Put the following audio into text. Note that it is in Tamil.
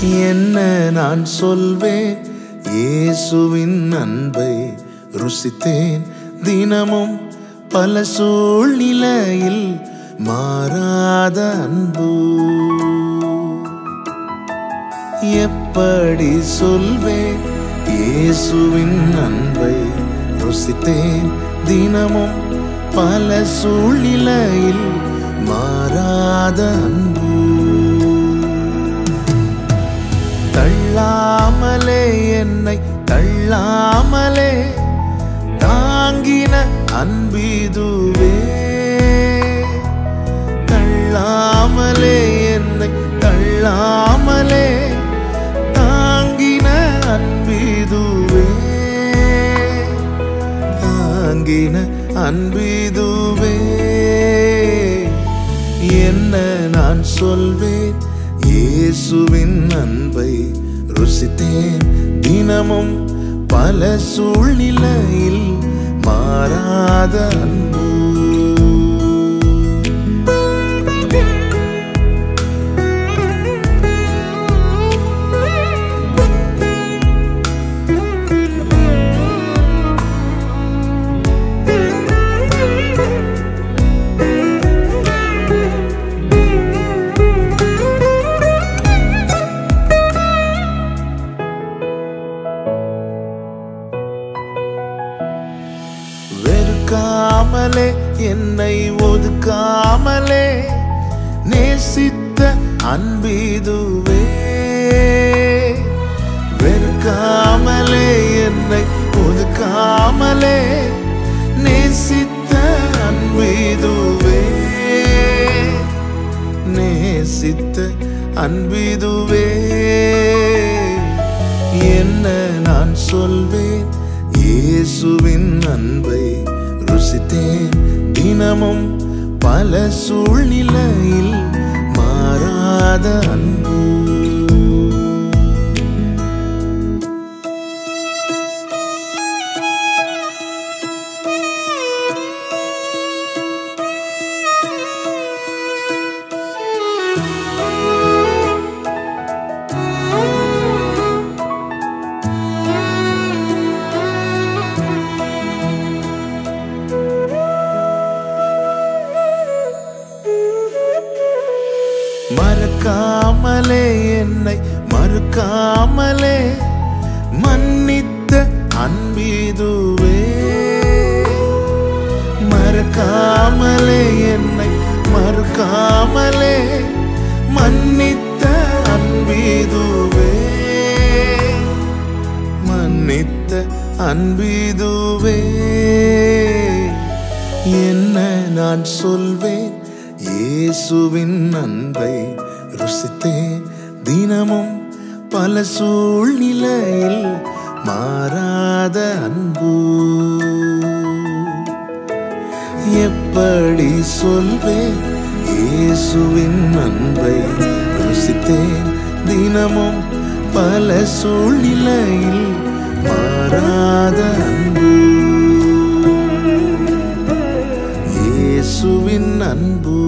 என்ன நான் சொல்வேன்? இயேசுவின் அன்பை ருசித்தேன். தினமும் பல சூழ்நிலையில் மாறாத அன்பு. எப்படி சொல்வேன்? இயேசுவின் அன்பை ருசித்தேன். தினமும் பல சூழ்நிலையில் மாறாத அன்பு. தள்ளாமலே என்னை தள்ளாமலே தாங்கின அன்பிதுவே. தள்ளாமலே என்னை தள்ளாமலே தாங்கின அன்பிதுவே. தாங்கின அன்பிதுவே. என்ன நான் சொல்வேன்? இயேசுவின் அன்பை ருசித்தேன். தினமும் பல சூழ்நிலையில் மாறாத அன்பு ஒதுக்காமலே என்னை ஒதுக்காமலே நேசித்த அன்பீதுவே. வெறுக்காமலே என்னை ஒதுக்காமலே நேசித்த அன்பீதுவே. நேசித்த அன்பீதுவே. என்ன நான் சொல்வேன்? இயேசுவின் அன்பை யோசித்தேன். தினமும் பல சூழ்நிலையில் மாறாத அன்பு. மறக்காமலே என்னை மறுக்காமலே மன்னித்த அன்பீதுவே. மறக்காமலே என்னை மறுக்காமலே மன்னித்த அன்பீதுவே. மன்னித்த அன்பீதுவே. என்ன நான் சொல்வேன்? இயேசுவின் அன்பை ருசித்தேன் தினமும் பல சூழ்நிலையில் மாறாத அன்பு. எப்படி சொல்வேன்? இயேசுவின் அன்பை ருசித்தேன் தினமும் பல சூழ்நிலையில் மாறாத அன்பு. இயேசுவின் அன்பு